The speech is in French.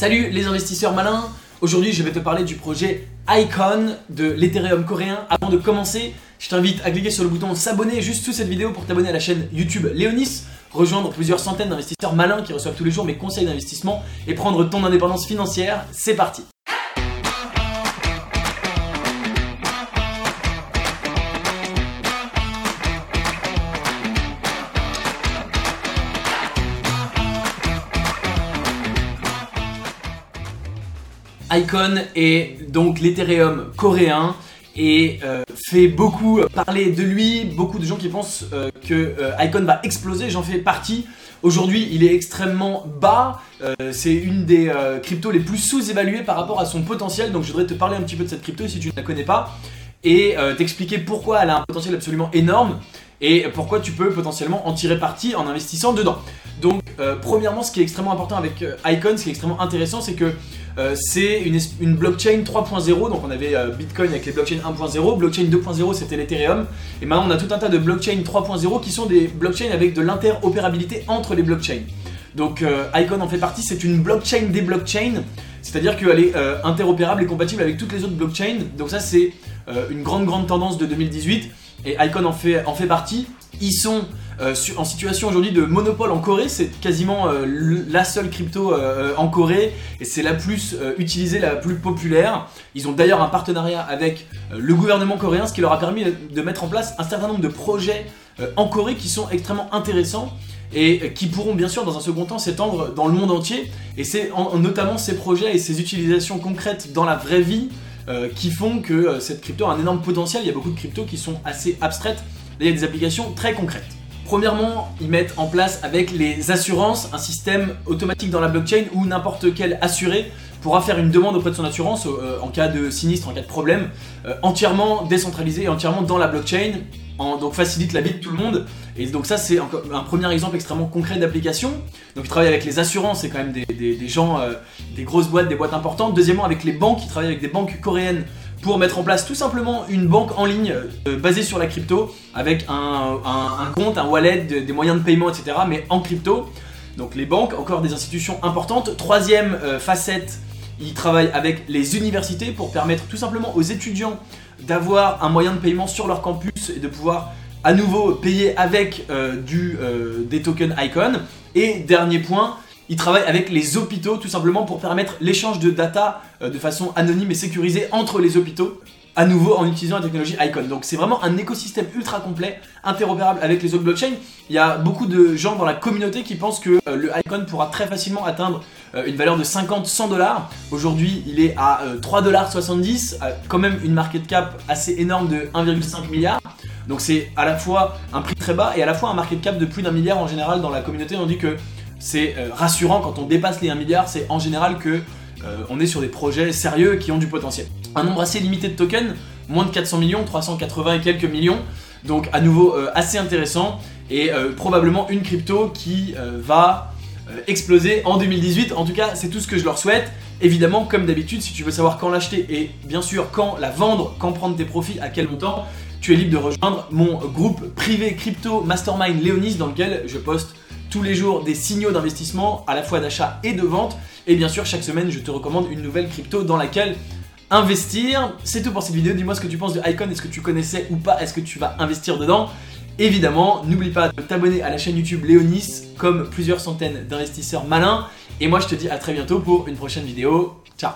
Salut les investisseurs malins Aujourd'hui je vais te parler du projet Icon de l'Ethereum coréen. Avant de commencer, je t'invite à cliquer sur le bouton s'abonner juste sous cette vidéo pour t'abonner à la chaîne YouTube Léonis, rejoindre plusieurs centaines d'investisseurs malins qui reçoivent tous les jours mes conseils d'investissement et prendre ton indépendance financière. C'est parti Icon est donc l'Ethereum coréen et euh, fait beaucoup parler de lui, beaucoup de gens qui pensent euh, que euh, Icon va exploser, j'en fais partie. Aujourd'hui, il est extrêmement bas, c'est une des cryptos les plus sous-évaluées par rapport à son potentiel, donc je voudrais te parler un petit peu de cette crypto si tu ne la connais pas, et t'expliquer pourquoi elle a un potentiel absolument énorme, et pourquoi tu peux potentiellement en tirer parti en investissant dedans. Donc, premièrement, ce qui est extrêmement important avec Icon, ce qui est extrêmement intéressant, c'est que euh, c'est une, blockchain 3.0, donc on avait euh, Bitcoin avec les blockchains 1.0, blockchain 2.0 c'était l'Ethereum, et maintenant on a tout un tas de blockchains 3.0 qui sont des blockchains avec de l'interopérabilité entre les blockchains. Donc euh, Icon en fait partie, c'est une blockchain des blockchains, c'est-à-dire qu'elle est interopérable et compatible avec toutes les autres blockchains, donc ça c'est une grande grande tendance de 2018, et Icon en fait, en fait partie. Ils sont euh, en situation aujourd'hui de monopole en Corée, c'est quasiment euh, la seule crypto euh, en Corée et c'est la plus utilisée, la plus populaire. Ils ont d'ailleurs un partenariat avec le gouvernement coréen, ce qui leur a permis de mettre en place un certain nombre de projets en Corée qui sont extrêmement intéressants et qui pourront bien sûr dans un second temps s'étendre dans le monde entier. Et c'est notamment ces projets et ces utilisations concrètes dans la vraie vie qui font que cette crypto a un énorme potentiel. Il y a beaucoup de cryptos qui sont assez abstraites. Là, il y a des applications très concrètes. Premièrement, ils mettent en place avec les assurances un système automatique dans la blockchain où n'importe quel assuré pourra faire une demande auprès de son assurance euh, en cas de sinistre, en cas de problème, euh, entièrement décentralisé et entièrement dans la blockchain, donc facilite la vie de tout le monde. Et donc ça c'est un premier exemple extrêmement concret d'application. Donc ils travaillent avec les assurances, c'est quand même des, gens, euh, des grosses boîtes, des boîtes importantes. Deuxièmement avec les banques, ils travaillent avec des banques coréennes pour mettre en place tout simplement une banque en ligne euh, basée sur la crypto avec un, compte, un wallet, des moyens de paiement, etc. mais en crypto. Donc les banques, encore des institutions importantes. Troisième euh, facette, ils travaillent avec les universités pour permettre tout simplement aux étudiants d'avoir un moyen de paiement sur leur campus et de pouvoir à nouveau payer avec euh, du, des tokens Icon. Et dernier point, ils travaillent avec les hôpitaux tout simplement pour permettre l'échange de data euh, de façon anonyme et sécurisée entre les hôpitaux à nouveau en utilisant la technologie Icon. Donc c'est vraiment un écosystème ultra complet, interopérable avec les autres blockchains. Il y a beaucoup de gens dans la communauté qui pensent que euh, le Icon pourra très facilement atteindre euh, une valeur de 50-100 dollars. Aujourd'hui il est à 3 dollars 70, quand même une market cap assez énorme de 1,5 milliard. Donc c'est à la fois un prix très bas et à la fois un market cap de plus d'un milliard en général dans la communauté. On dit que c'est euh, rassurant quand on dépasse les 1 milliard, c'est en général que euh, est sur des projets sérieux qui ont du potentiel. Un nombre assez limité de tokens, moins de 400 millions, 380 et quelques millions, donc à nouveau euh, assez intéressant et probablement une crypto qui va exploser en 2018. En tout cas, c'est tout ce que je leur souhaite. Évidemment, comme d'habitude, si tu veux savoir quand l'acheter et bien sûr quand la vendre, quand prendre tes profits, à quel montant, tu es libre de rejoindre mon groupe privé crypto Mastermind Léonis dans lequel je poste tous les jours des signaux d'investissement, à la fois d'achat et de vente. Et bien sûr, chaque semaine, je te recommande une nouvelle crypto dans laquelle investir. C'est tout pour cette vidéo. Dis-moi ce que tu penses de Icon. Est-ce que tu connaissais ou pas? Est-ce que tu vas investir dedans? Évidemment, n'oublie pas de t'abonner à la chaîne YouTube Léonis, comme plusieurs centaines d'investisseurs malins. Et moi, je te dis à très bientôt pour une prochaine vidéo. Ciao